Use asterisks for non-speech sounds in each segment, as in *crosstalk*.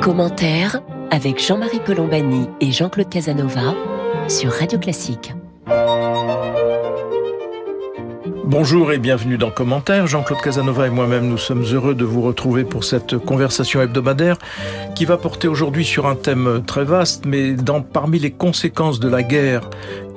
Commentaire avec Jean-Marie Colombani et Jean-Claude Casanova sur Radio Classique. Bonjour et bienvenue dans Commentaire. Jean-Claude Casanova et moi-même, nous sommes heureux de vous retrouver pour cette conversation hebdomadaire qui va porter aujourd'hui sur un thème très vaste, mais dans, parmi les conséquences de la guerre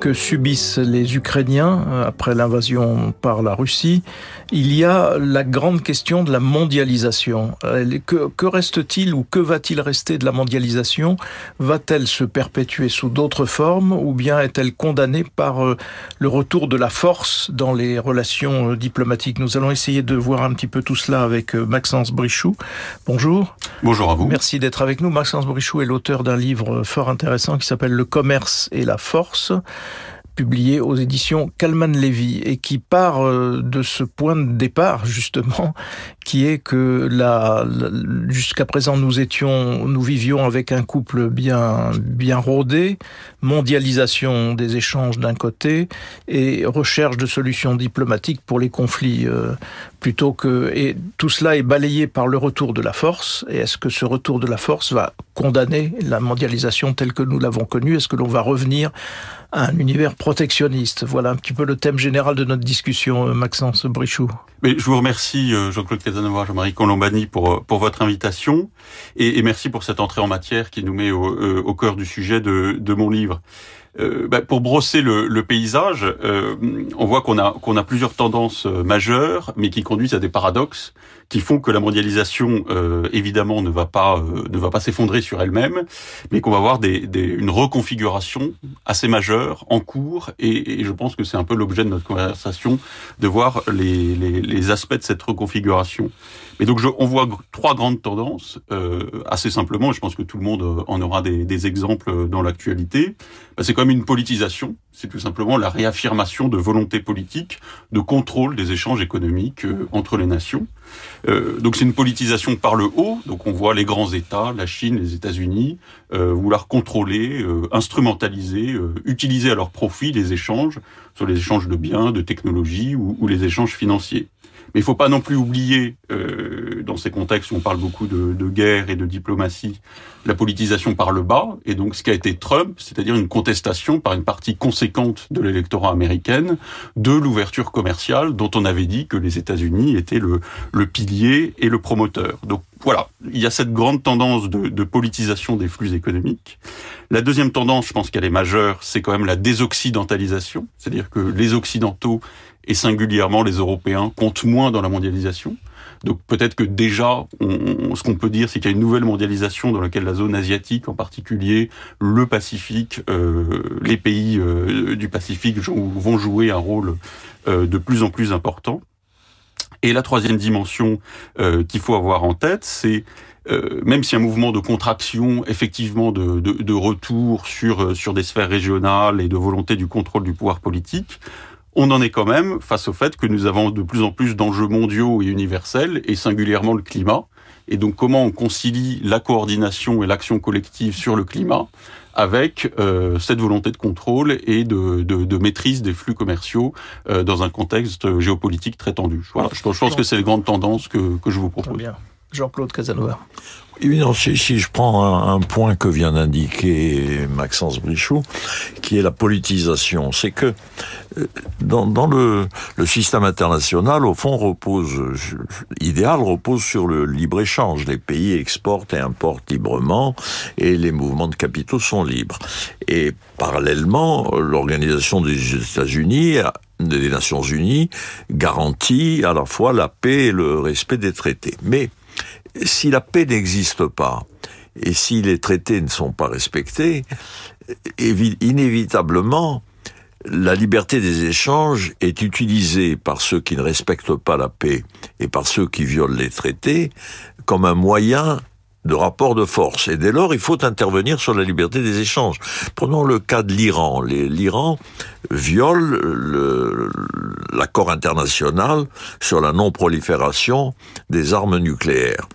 que subissent les Ukrainiens euh, après l'invasion par la Russie, il y a la grande question de la mondialisation. Euh, que, que reste-t-il ou que va-t-il rester de la mondialisation? Va-t-elle se perpétuer sous d'autres formes ou bien est-elle condamnée par euh, le retour de la force dans les relations diplomatiques? Nous allons essayer de voir un petit peu tout cela avec Maxence Brichoux. Bonjour. Bonjour à vous. Merci d'être avec nous. Maxence Brichoux est l'auteur d'un livre fort intéressant qui s'appelle Le commerce et la force publié aux éditions Calman Levy et qui part euh, de ce point de départ justement qui est que là jusqu'à présent nous étions nous vivions avec un couple bien bien rodé mondialisation des échanges d'un côté et recherche de solutions diplomatiques pour les conflits euh, plutôt que et tout cela est balayé par le retour de la force. Et est-ce que ce retour de la force va condamner la mondialisation telle que nous l'avons connue? Est-ce que l'on va revenir un univers protectionniste. Voilà un petit peu le thème général de notre discussion, euh, Maxence Brichoux. Mais je vous remercie, euh, Jean-Claude Casanova, Jean-Marie Colombani, pour, euh, pour votre invitation et, et, merci pour cette entrée en matière qui nous met au, au cœur du sujet de, de mon livre. Euh, bah, pour brosser le, le paysage, euh, on voit qu'on a qu'on a plusieurs tendances majeures, mais qui conduisent à des paradoxes qui font que la mondialisation, euh, évidemment, ne va pas euh, ne va pas s'effondrer sur elle-même, mais qu'on va avoir des, des, une reconfiguration assez majeure en cours. Et, et je pense que c'est un peu l'objet de notre conversation de voir les, les, les, aspects de cette reconfiguration. Et donc, on voit trois grandes tendances euh, assez simplement. Je pense que tout le monde en aura des, exemples dans l'actualité. Ben, c'est comme une politisation. C'est tout simplement la réaffirmation de volonté politique de contrôle des échanges économiques euh, entre les nations. Euh, donc c'est une politisation par le haut, donc on voit les grands États, la Chine, les États-Unis, euh, vouloir contrôler, euh, instrumentaliser, euh, utiliser à leur profit les échanges, sur les échanges de biens, de technologies ou les échanges financiers. Mais il ne faut pas non plus oublier, euh, dans ces contextes où on parle beaucoup de, de, guerre et de diplomatie, la politisation par le bas, et donc ce qu'a été Trump, c'est-à-dire une contestation par une partie conséquente de l'électorat américaine de l'ouverture commerciale dont on avait dit que les États-Unis étaient le, le pilier et le promoteur. Donc voilà, il y a cette grande tendance de, de, politisation des flux économiques. La deuxième tendance, je pense qu'elle est majeure, c'est quand même la désoccidentalisation, c'est-à-dire que les Occidentaux et singulièrement les Européens comptent moins dans la mondialisation. Donc peut-être que déjà, on, ce qu'on peut dire, c'est qu'il y a une nouvelle mondialisation dans laquelle la zone asiatique, en particulier le Pacifique, euh, les pays euh, du Pacifique vont jouer un rôle euh, de plus en plus important. Et la troisième dimension euh, qu'il faut avoir en tête, c'est euh, même si un mouvement de contraction, effectivement, de, de, de retour sur, sur des sphères régionales et de volonté du contrôle du pouvoir politique, on en est quand même face au fait que nous avons de plus en plus d'enjeux mondiaux et universels, et singulièrement le climat. Et donc comment on concilie la coordination et l'action collective sur le climat avec euh, cette volonté de contrôle et de, de, de maîtrise des flux commerciaux euh, dans un contexte géopolitique très tendu? Voilà, je, pense que c'est les grandes tendances que, que je vous propose. Jean-Claude Casanova. Non, si, si je prends un, un, point que vient d'indiquer Maxence Brichoux, qui est la politisation, c'est que dans, dans le, le, système international, au fond, repose, idéal repose sur le libre-échange. Les pays exportent et importent librement et les mouvements de capitaux sont libres. Et parallèlement, l'organisation des États-Unis des Nations Unies garantit à la fois la paix et le respect des traités. Mais si la paix n'existe pas et si les traités ne sont pas respectés, inévitablement, la liberté des échanges est utilisée par ceux qui ne respectent pas la paix et par ceux qui violent les traités comme un moyen de rapport de force. Et dès lors, il faut intervenir sur la liberté des échanges. Prenons le cas de l'Iran. L'Iran viole l'accord international sur la non-prolifération des armes nucléaires.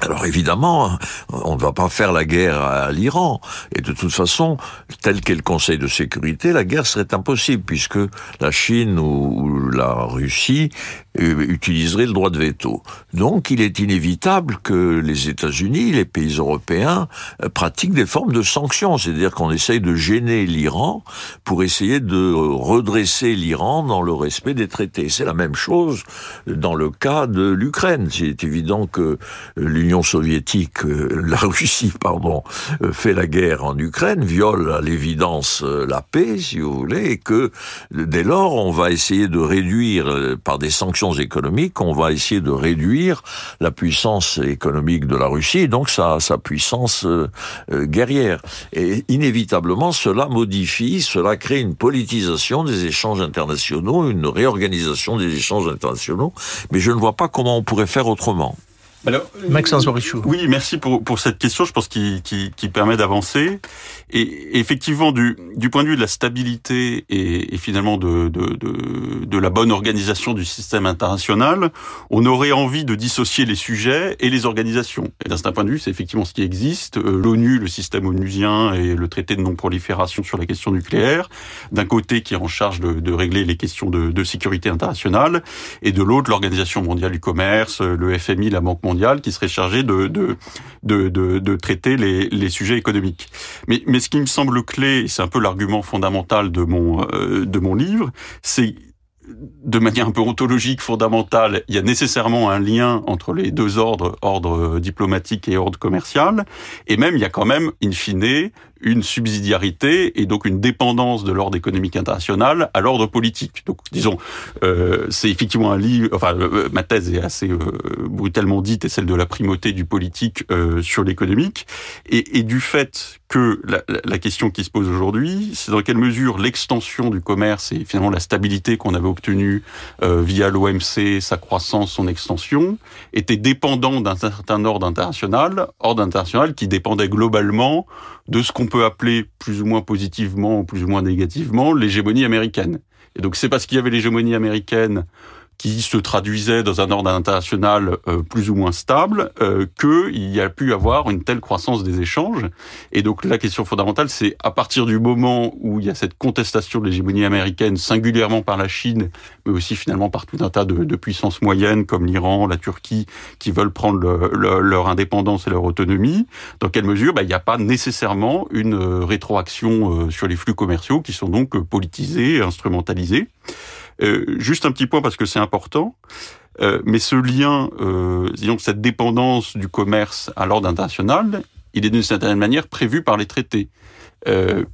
Alors évidemment, on ne va pas faire la guerre à l'Iran. Et de toute façon, tel qu'est le Conseil de sécurité, la guerre serait impossible puisque la Chine ou la Russie utiliserait le droit de veto. Donc il est inévitable que les États-Unis, les pays européens, euh, pratiquent des formes de sanctions. C'est-à-dire qu'on essaye de gêner l'Iran pour essayer de redresser l'Iran dans le respect des traités. C'est la même chose dans le cas de l'Ukraine. C'est évident que l'Union l'Union soviétique, euh, *laughs* la Russie, pardon, euh, fait la guerre en Ukraine, viole à l'évidence euh, la paix, si vous voulez, et que dès lors, on va essayer de réduire, par des sanctions économiques, on va essayer de réduire la puissance économique de la Russie, et donc sa, sa puissance guerrière. Et inévitablement, cela modifie, cela crée une politisation des échanges internationaux, une réorganisation des échanges internationaux, mais je ne vois pas comment on pourrait faire autrement. Alors, Maxence Borichou. Oui, merci pour, pour cette question, je pense qu'il qui, qui permet d'avancer. Et effectivement, du, du point de vue de la stabilité et, et finalement de, de, de, de, la bonne organisation du système international, on aurait envie de dissocier les sujets et les organisations. Et d'un certain point de vue, c'est effectivement ce qui existe. Euh, L'ONU, le système onusien et le traité de non-prolifération sur la question nucléaire, d'un côté qui est en charge de, de régler les questions de, de sécurité internationale, et de l'autre l'Organisation mondiale du commerce, le FMI, la Banque mondiale qui serait chargé de, de, de, de, traiter les, les, sujets économiques. Mais, mais ce qui me semble clé, c'est un peu l'argument fondamental de mon, euh, de mon livre, c'est de manière un peu ontologique, fondamentale, il y a nécessairement un lien entre les deux ordres, ordre diplomatique et ordre commercial, et même il y a quand même, in fine, une subsidiarité et donc une dépendance de l'ordre économique international à l'ordre politique. Donc, disons, euh, c'est effectivement un livre. Enfin, euh, ma thèse est assez euh, brutalement dite, et celle de la primauté du politique euh, sur l'économique, et, et, du fait que la, la question qui se pose aujourd'hui, c'est dans quelle mesure l'extension du commerce et finalement la stabilité qu'on avait obtenue euh, via l'OMC, sa croissance, son extension, était dépendant d'un certain ordre international, ordre international qui dépendait globalement de ce qu'on peut appeler plus ou moins positivement plus ou moins négativement l'hégémonie américaine. Et donc c'est parce qu'il y avait l'hégémonie américaine qui se traduisait dans un ordre international euh, plus ou moins stable, euh, qu'il y a pu avoir une telle croissance des échanges. Et donc la question fondamentale, c'est à partir du moment où il y a cette contestation de l'hégémonie américaine, singulièrement par la Chine, mais aussi finalement par tout un tas de, puissances moyennes comme l'Iran, la Turquie, qui veulent prendre le, leur indépendance et leur autonomie, dans quelle mesure bah, il n'y a pas nécessairement une euh, rétroaction sur les flux commerciaux qui sont donc politisés, instrumentalisés. Euh, juste un petit point parce que c'est important. Euh, mais ce lien, euh, disons cette dépendance du commerce à l'ordre international, il est d'une certaine manière prévu par les traités.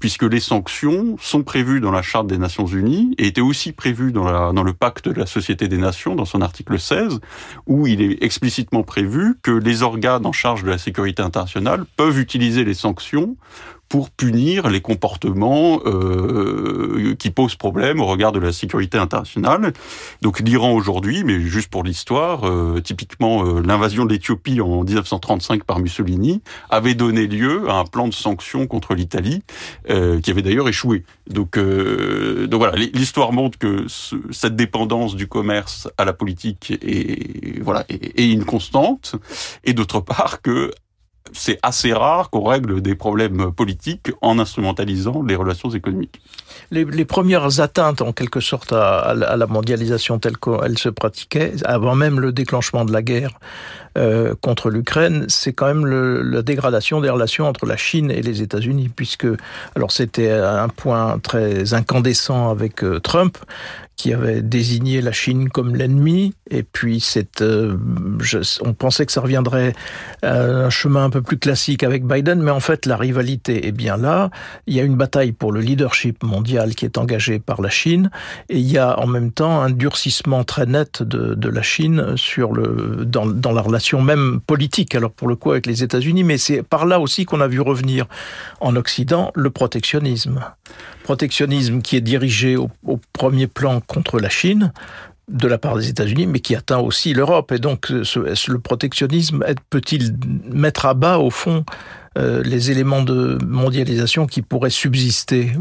Puisque les sanctions sont prévues dans la Charte des Nations Unies et étaient aussi prévues dans, dans le pacte de la Société des Nations, dans son article 16, où il est explicitement prévu que les organes en charge de la sécurité internationale peuvent utiliser les sanctions pour punir les comportements euh, qui posent problème au regard de la sécurité internationale. Donc l'Iran aujourd'hui, mais juste pour l'histoire, euh, typiquement euh, l'invasion de l'Éthiopie en 1935 par Mussolini avait donné lieu à un plan de sanctions contre l'Italie euh, qui avait d'ailleurs échoué. Donc, euh, donc voilà, l'histoire montre que ce, cette dépendance du commerce à la politique est voilà est, est et d'autre part que c'est assez rare qu'on règle des problèmes politiques en instrumentalisant les relations économiques. Les, premières atteintes, en quelque sorte, à, la mondialisation telle qu'elle se pratiquait, avant même le déclenchement de la guerre euh, contre l'Ukraine, c'est quand même la dégradation des relations entre la Chine et les États-Unis, puisque, alors c'était un point très incandescent avec euh, Trump, qui avait désigné la Chine comme l'ennemi, et puis euh, on pensait que ça reviendrait à un chemin un peu plus classique avec Biden, mais en fait la rivalité est bien là. Il y a une bataille pour le leadership mondial qui est engagée par la Chine, et il y a en même temps un durcissement très net de, de la Chine sur le, dans, dans la relation même politique, alors pour le coup avec les États-Unis, mais c'est par là aussi qu'on a vu revenir en Occident le protectionnisme. Protectionnisme qui est dirigé au, premier plan contre la Chine, de la part des États-Unis, mais qui atteint aussi l'Europe. Et donc, le protectionnisme peut-il mettre à bas, au fond, euh, les éléments de mondialisation qui pourraient subsister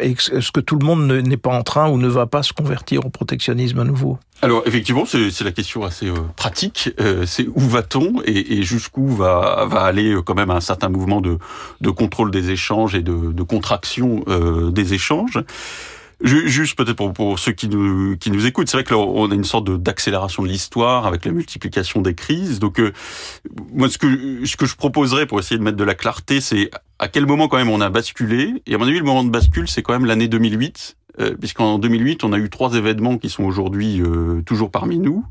Est-ce que tout le monde n'est pas en train ou ne va pas se convertir au protectionnisme à nouveau alors effectivement, c'est la question assez euh, pratique. Euh, c'est où va-t-on et, jusqu'où va, va aller quand même un certain mouvement de, de contrôle des échanges et de contraction des échanges? Juste peut-être pour, pour, ceux qui nous, qui nous écoutent, c'est vrai que on a une sorte d'accélération de, l'histoire avec la multiplication des crises. Donc, euh, moi, ce que, ce que je proposerais pour essayer de mettre de la clarté, c'est à quel moment quand même on a basculé. Et à mon avis, le moment de bascule, c'est quand même l'année 2008. Euh, puisqu'en 2008, on a eu trois événements qui sont aujourd'hui euh, toujours parmi nous.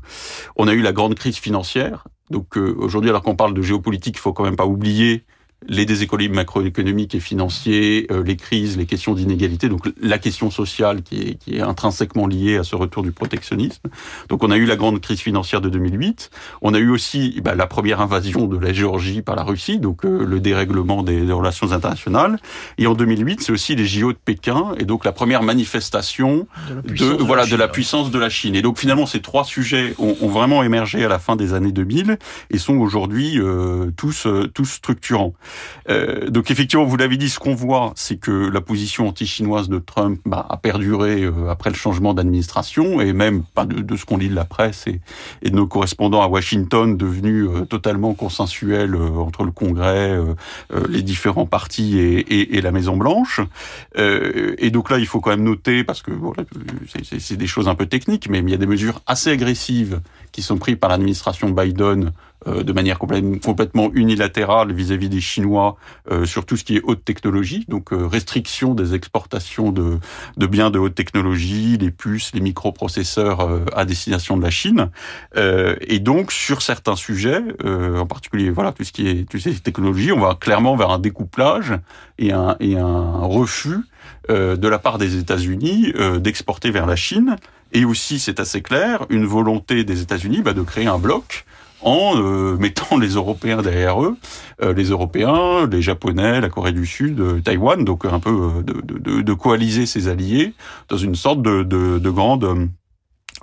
On a eu la grande crise financière. Donc euh, aujourd'hui, alors qu'on parle de géopolitique, il faut quand même pas oublier les déséquilibres macroéconomiques et financiers, euh, les crises, les questions d'inégalité, donc la question sociale qui est, qui est intrinsèquement liée à ce retour du protectionnisme. Donc on a eu la grande crise financière de 2008, on a eu aussi bah, la première invasion de la Géorgie par la Russie, donc euh, le dérèglement des, des, relations internationales, et en 2008 c'est aussi les JO de Pékin, et donc la première manifestation de, voilà de la puissance de la Chine. Et donc finalement ces trois sujets ont, ont vraiment émergé à la fin des années 2000 et sont aujourd'hui euh, tous tous structurants. Euh, donc effectivement, vous l'avez dit, ce qu'on voit, c'est que la position anti-chinoise de Trump bah, a perduré euh, après le changement d'administration et même de, ce qu'on lit de la presse et, de nos correspondants à Washington, devenu euh, totalement consensuel entre le Congrès, les différents partis et, la Maison Blanche. et donc là, il faut quand même noter, parce que c'est des choses un peu techniques, mais il y a des mesures assez agressives qui sont prises par l'administration Biden de manière complètement unilatérale vis-à-vis des Chinois euh, sur tout ce qui est haute technologie, donc euh, restriction des exportations de, de, biens de haute technologie, les puces, les microprocesseurs à destination de la Chine. et donc sur certains sujets, en particulier voilà tout ce qui est toutes ces technologies, on va clairement vers un découplage et un, et un refus de la part des États-Unis d'exporter vers la Chine. Et aussi, c'est assez clair, une volonté des États-Unis bah, de créer un bloc en euh, mettant les Européens derrière eux, euh, les Européens, les Japonais, la Corée du Sud, euh, Taïwan, donc un peu de, de, de, coaliser ses alliés dans une sorte de, de grande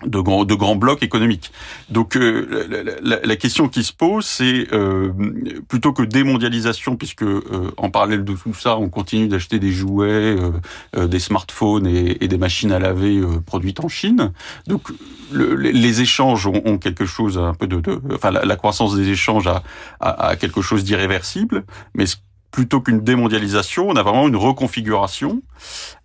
de grands de grands blocs économiques. Donc euh, la, la, question qui se pose, c'est euh, plutôt que démondialisation, puisque euh, en parallèle de tout ça, on continue d'acheter des jouets, des smartphones et, et, des machines à laver produites en Chine. Donc le, les échanges ont, ont, quelque chose un peu de, de enfin la, croissance des échanges a, a, a quelque chose d'irréversible, mais plutôt qu'une démondialisation, on a vraiment une reconfiguration,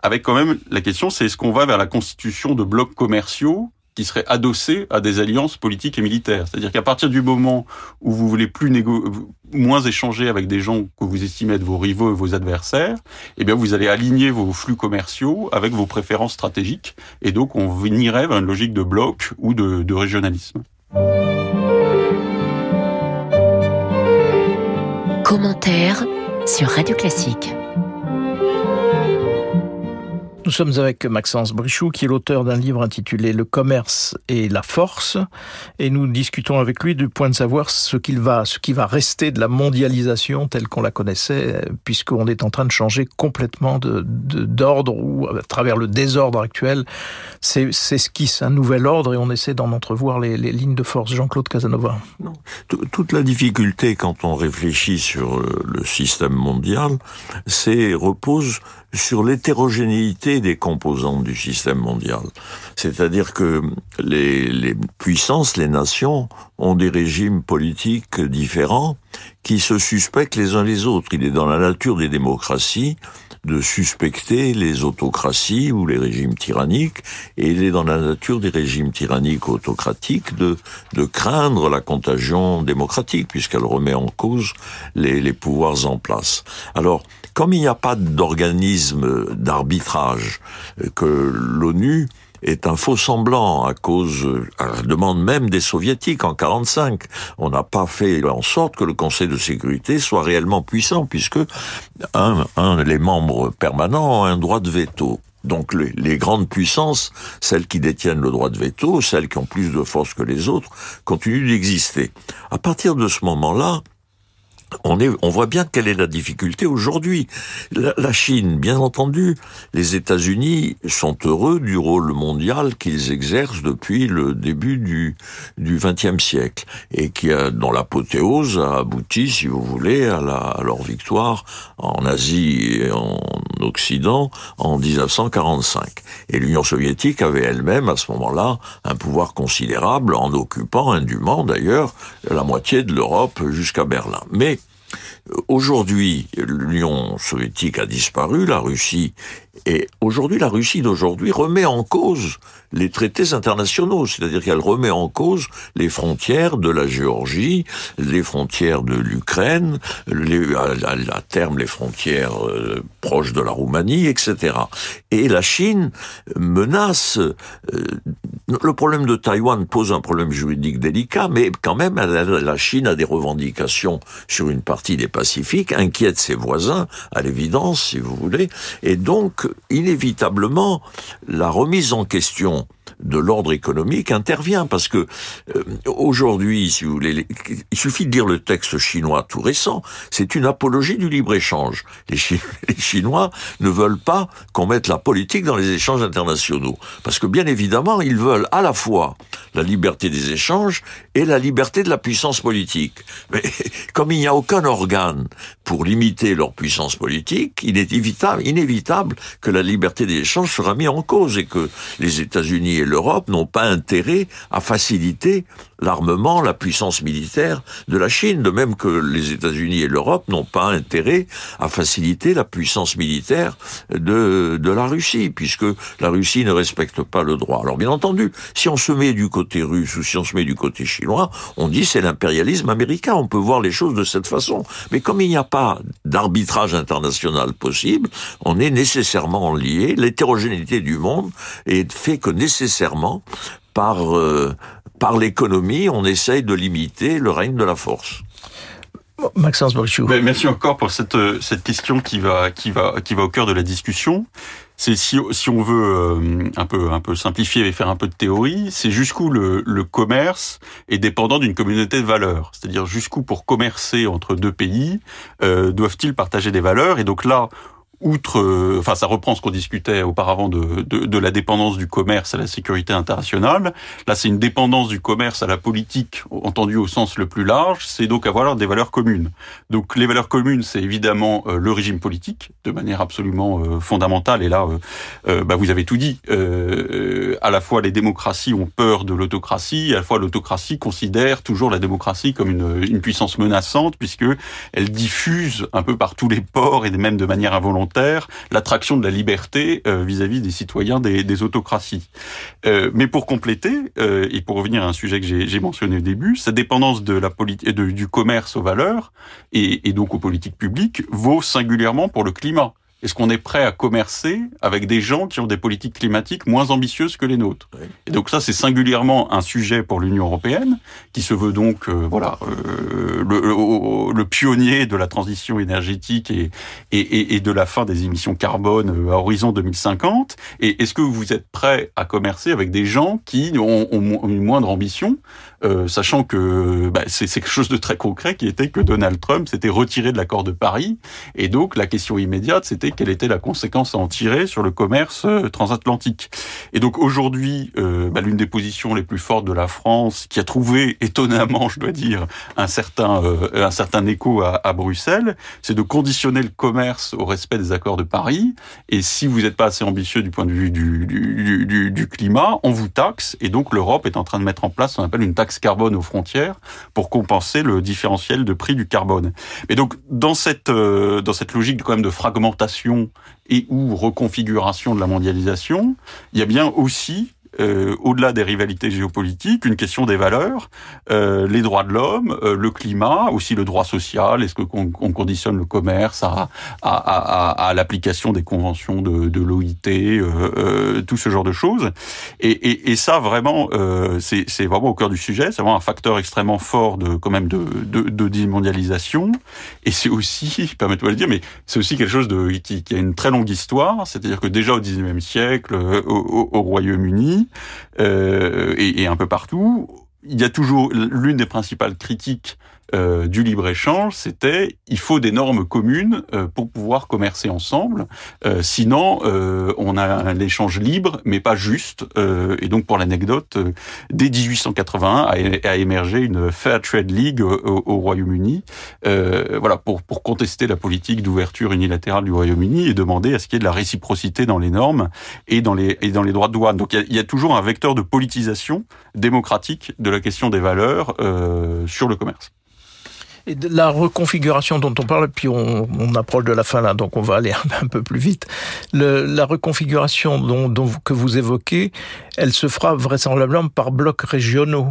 avec quand même la question, c'est est-ce qu'on va vers la constitution de blocs commerciaux qui serait adossé à des alliances politiques et militaires. C'est-à-dire qu'à partir du moment où vous voulez plus négo moins échanger avec des gens que vous estimez être vos rivaux et vos adversaires, eh bien vous allez aligner vos flux commerciaux avec vos préférences stratégiques, et donc on venirait vers une logique de bloc ou de, de régionalisme. Commentaire sur Radio Classique. Nous sommes avec Maxence Brichoux, qui est l'auteur d'un livre intitulé Le commerce et la force, et nous discutons avec lui du point de savoir ce qu'il va, ce qui va rester de la mondialisation telle qu'on la connaissait, puisqu'on est en train de changer complètement d'ordre ou à travers le désordre actuel, c'est, ce un nouvel ordre et on essaie d'en entrevoir les, lignes de force. Jean-Claude Casanova. Toute la difficulté quand on réfléchit sur le système mondial, c'est repose sur l'hétérogénéité des composantes du système mondial. C'est-à-dire que les, les, puissances, les nations, ont des régimes politiques différents qui se suspectent les uns les autres. Il est dans la nature des démocraties de suspecter les autocraties ou les régimes tyranniques, et il est dans la nature des régimes tyranniques autocratiques de, de craindre la contagion démocratique, puisqu'elle remet en cause les, les pouvoirs en place. Alors, comme il n'y a pas d'organisme d'arbitrage, euh, que l'ONU est un faux semblant à cause, à la demande même des soviétiques en 45. On n'a pas fait en sorte que le Conseil de sécurité soit réellement puissant puisque un, un les membres permanents ont un droit de veto. Donc les, les, grandes puissances, celles qui détiennent le droit de veto, celles qui ont plus de force que les autres, continuent d'exister. À partir de ce moment-là, on, est, on voit bien quelle est la difficulté aujourd'hui. La, Chine, bien entendu, les États-Unis sont heureux du rôle mondial qu'ils exercent depuis le début du du XXe siècle et qui, a, dont l'apothéose a abouti, si vous voulez, à, la, à leur victoire en Asie et en Occident en 1945. Et l'Union soviétique avait elle-même, à ce moment-là, un pouvoir considérable en occupant indûment, d'ailleurs, la moitié de l'Europe jusqu'à Berlin. Mais Aujourd'hui, l'Union soviétique a disparu, la Russie, et aujourd'hui, la Russie d'aujourd'hui remet en cause les traités internationaux, c'est-à-dire qu'elle remet en cause les frontières de la Géorgie, les frontières de l'Ukraine, à, terme les frontières euh, proches de la Roumanie, etc. Et la Chine menace. Euh, le problème de Taïwan pose un problème juridique délicat, mais quand même, la Chine a des revendications sur une partie des Pacifiques, inquiète ses voisins, à l'évidence, si vous voulez, et donc, inévitablement, la remise en question de l'ordre économique intervient parce que euh, aujourd'hui, si vous voulez, il suffit de lire le texte chinois tout récent, c'est une apologie du libre-échange. Les, *laughs* les, Chinois ne veulent pas qu'on mette la politique dans les échanges internationaux parce que bien évidemment, ils veulent à la fois la liberté des échanges et la liberté de la puissance politique. Mais *laughs* comme il n'y a aucun organe pour limiter leur puissance politique, il est inévitable, inévitable que la liberté des échanges sera mise en cause et que les États-Unis et l'Europe n'ont pas intérêt à faciliter l'armement, la puissance militaire de la Chine, de même que les États-Unis et l'Europe n'ont pas intérêt à faciliter la puissance militaire de, de la Russie, puisque la Russie ne respecte pas le droit. Alors bien entendu, si on se met du côté russe ou si on se met du côté chinois, on dit c'est l'impérialisme américain, on peut voir les choses de cette façon. Mais comme il n'y a pas d'arbitrage international possible, on est nécessairement lié, l'hétérogénéité du monde est fait que nécessairement par euh, par l'économie, on essaye de limiter le règne de la force. Maxence Brichou. Merci encore pour cette, euh, cette question qui va, qui, va, qui va au cœur de la discussion. C'est si, si on veut euh, un peu un peu simplifier et faire un peu de théorie, c'est jusqu'où le, le commerce est dépendant d'une communauté de valeurs? C'est-à-dire jusqu'où pour commercer entre deux pays euh, doivent-ils partager des valeurs? Et donc là, outre, euh, enfin, ça reprend ce qu'on discutait auparavant de, de, de, la dépendance du commerce à la sécurité internationale. Là, c'est une dépendance du commerce à la politique, entendu au sens le plus large. C'est donc avoir des valeurs communes. Donc, les valeurs communes, c'est évidemment euh, le régime politique, de manière absolument euh, fondamentale. Et là, bah, vous avez tout dit. à la fois, les démocraties ont peur de l'autocratie, à la fois l'autocratie considère toujours la démocratie comme une, une puissance menaçante, puisque elle diffuse un peu par tous les ports et même de manière involontaire l'attraction de la liberté euh, vis-à-vis des citoyens des, autocraties. Euh, mais pour compléter, euh, et pour revenir à un sujet que j'ai mentionné au début, sa dépendance de la du commerce aux valeurs et, et donc aux politiques publiques vaut singulièrement pour le climat. Est-ce qu'on est prêt à commercer avec des gens qui ont des politiques climatiques moins ambitieuses que les nôtres Et donc ça, c'est singulièrement un sujet pour l'Union européenne, qui se veut donc euh, voilà euh, le, le, pionnier de la transition énergétique et, et, et, de la fin des émissions carbone euh, à horizon 2050. Et est-ce que vous êtes prêt à commercer avec des gens qui ont, ont une moindre ambition euh, sachant que bah, c'est quelque chose de très concret qui était que Donald Trump s'était retiré de l'accord de Paris, et donc la question immédiate, c'était quelle était la conséquence à en tirer sur le commerce euh, transatlantique. Et donc aujourd'hui, euh, bah, l'une des positions les plus fortes de la France, qui a trouvé étonnamment, je dois dire, un certain un certain écho à, Bruxelles, c'est de conditionner le commerce au respect des accords de Paris. Et si vous n'êtes pas assez ambitieux du point de vue du, du, climat, on vous taxe. Et donc l'Europe est en train de mettre en place ce qu'on appelle une taxe carbone aux frontières pour compenser le différentiel de prix du carbone. Et donc dans cette euh, dans cette logique quand même de fragmentation et ou reconfiguration de la mondialisation, il y a bien aussi euh, au-delà des rivalités géopolitiques, une question des valeurs, euh, les droits de l'homme, euh, le climat, aussi le droit social. Est-ce qu'on conditionne le commerce à, à, à, à l'application des conventions de, de l'OIT, euh, euh, tout ce genre de choses. Et, et, et ça, vraiment, c'est vraiment au cœur du sujet. C'est vraiment un facteur extrêmement fort de quand même de, de, de démondialisation. Et c'est aussi, *laughs* permettez-moi de dire, mais c'est aussi quelque chose de qui, qui, a une très longue histoire. C'est-à-dire que déjà au XIXe siècle, au, au Royaume-Uni, euh, et, et, un peu partout. Il y a toujours l'une des principales critiques euh, du libre-échange, c'était il faut des normes communes euh, pour pouvoir commercer ensemble. Euh, sinon, on a un échange libre, mais pas juste. et donc, pour l'anecdote, dès 1881 a, émergé une Fair Trade League au, Royaume-Uni, voilà, pour, pour contester la politique d'ouverture unilatérale du Royaume-Uni et demander à ce qu'il y ait de la réciprocité dans les normes et dans les, et dans les droits de douane. Donc, il y a, il y a toujours un vecteur de politisation démocratique de la question des valeurs sur le commerce. La reconfiguration dont on parle, puis on, approche de la fin là, donc on va aller *laughs* un, peu plus vite. La reconfiguration que vous évoquez, elle se fera vraisemblablement par blocs régionaux.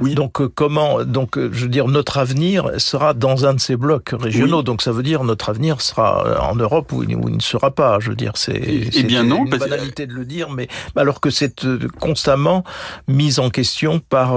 Oui. Donc euh, comment donc euh, je veux dire notre avenir sera dans un de ces blocs régionaux. Donc ça veut dire notre avenir sera euh, en Europe ou il, ne sera pas. Je veux dire c'est eh bien non, une banalité de le dire, mais alors que c'est constamment mise en question par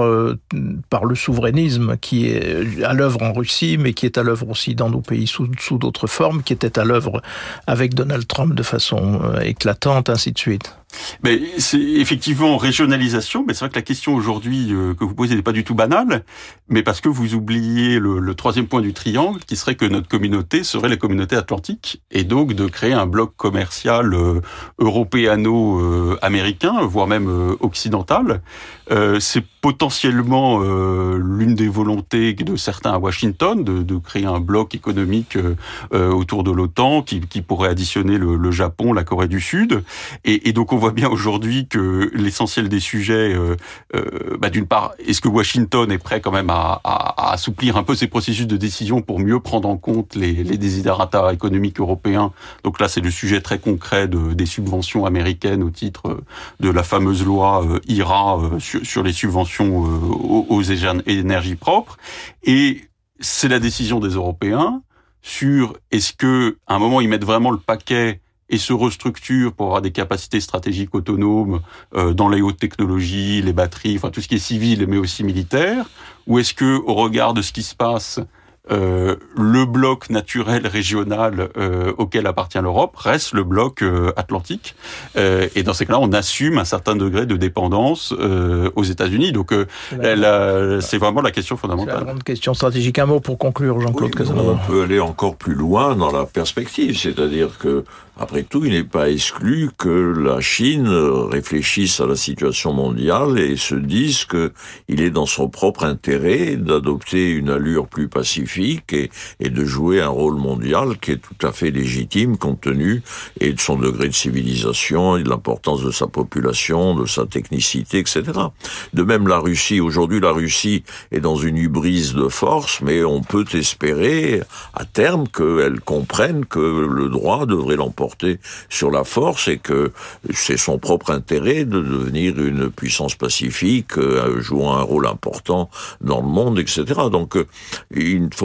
par le souverainisme qui est à l'œuvre en Russie, mais qui est à l'œuvre aussi dans nos pays sous sous d'autres formes, qui était à l'œuvre avec Donald Trump de façon éclatante, ainsi de suite. Mais c'est effectivement régionalisation, mais c'est vrai que la question aujourd'hui euh, que vous posez n'est pas du tout banale, mais parce que vous oubliez le, troisième point du triangle, qui serait que notre communauté serait la communauté atlantique, et donc de créer un bloc commercial euh, européano-américain, voire même euh, occidental. Euh, c'est potentiellement l'une des volontés de certains à Washington de, de créer un bloc économique autour de l'OTAN qui, qui, pourrait additionner le, le, Japon, la Corée du Sud, et, et donc on voit bien aujourd'hui que l'essentiel des sujets, euh, euh, bah, d'une part, est-ce que Washington est prêt quand même à, à, à, assouplir un peu ses processus de décision pour mieux prendre en compte les, les économiques européens? Donc là, c'est le sujet très concret de, des subventions américaines au titre de la fameuse loi euh, IRA euh, sur, sur, les subventions aux, aux énergies propres. Et c'est la décision des Européens sur est-ce que à un moment ils mettent vraiment le paquet et se restructure pour avoir des capacités stratégiques autonomes euh, dans les hautes technologies, les batteries, enfin tout ce qui est civil mais aussi militaire Ou est-ce que, au regard de ce qui se passe, euh, le bloc naturel régional euh, auquel appartient l'Europe reste le bloc euh, atlantique. Euh, et dans ces cas-là, on assume un certain degré de dépendance euh, aux États-Unis. Donc, c'est vraiment la question fondamentale. La grande question stratégique. Un mot pour conclure, Jean-Claude oui, On peut aller encore plus loin dans la perspective, c'est-à-dire que après tout, il n'est pas exclu que la Chine réfléchisse à la situation mondiale et se dise que il est dans son propre intérêt d'adopter une allure plus pacifique et, de jouer un rôle mondial qui est tout à fait légitime compte tenu et de son degré de civilisation et de l'importance de sa population, de sa technicité, etc. De même, la Russie, aujourd'hui, la Russie est dans une hybrise de force, mais on peut espérer à terme qu'elle comprenne que le droit devrait l'emporter sur la force et que c'est son propre intérêt de devenir une puissance pacifique, euh, jouant un rôle important dans le monde, etc. Donc,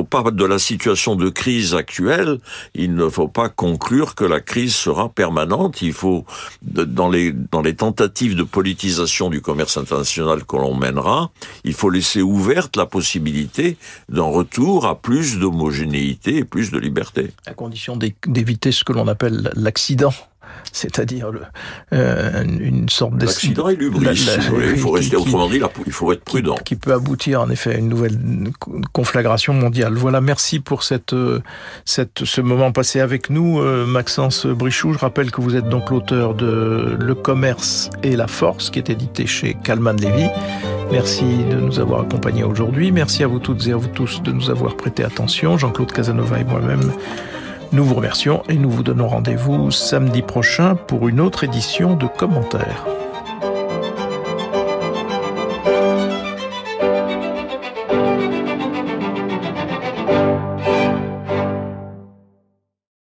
pas, de la situation de crise actuelle, il ne faut pas conclure que la crise sera permanente. Il faut, dans les, dans les tentatives de politisation du commerce international que l'on mènera, il faut laisser ouverte la possibilité d'un retour à plus d'homogénéité et plus de liberté. À condition d'éviter ce que l'on appelle l'accident c'est-à-dire euh, une sorte d'accident et l'ubris. Il faut rester autrement dit, il faut être prudent. Qui, peut aboutir en effet à une nouvelle conflagration mondiale. Voilà, merci pour cette, cette ce moment passé avec nous, euh, Maxence Brichoux. Je rappelle que vous êtes donc l'auteur de Le commerce et la force, qui est édité chez Kalman Levy. Merci de nous avoir accompagnés aujourd'hui. Merci à vous toutes et à vous tous de nous avoir prêté attention. Jean-Claude Casanova et moi-même. Nous vous remercions et nous vous donnons rendez-vous samedi prochain pour une autre édition de commentaires.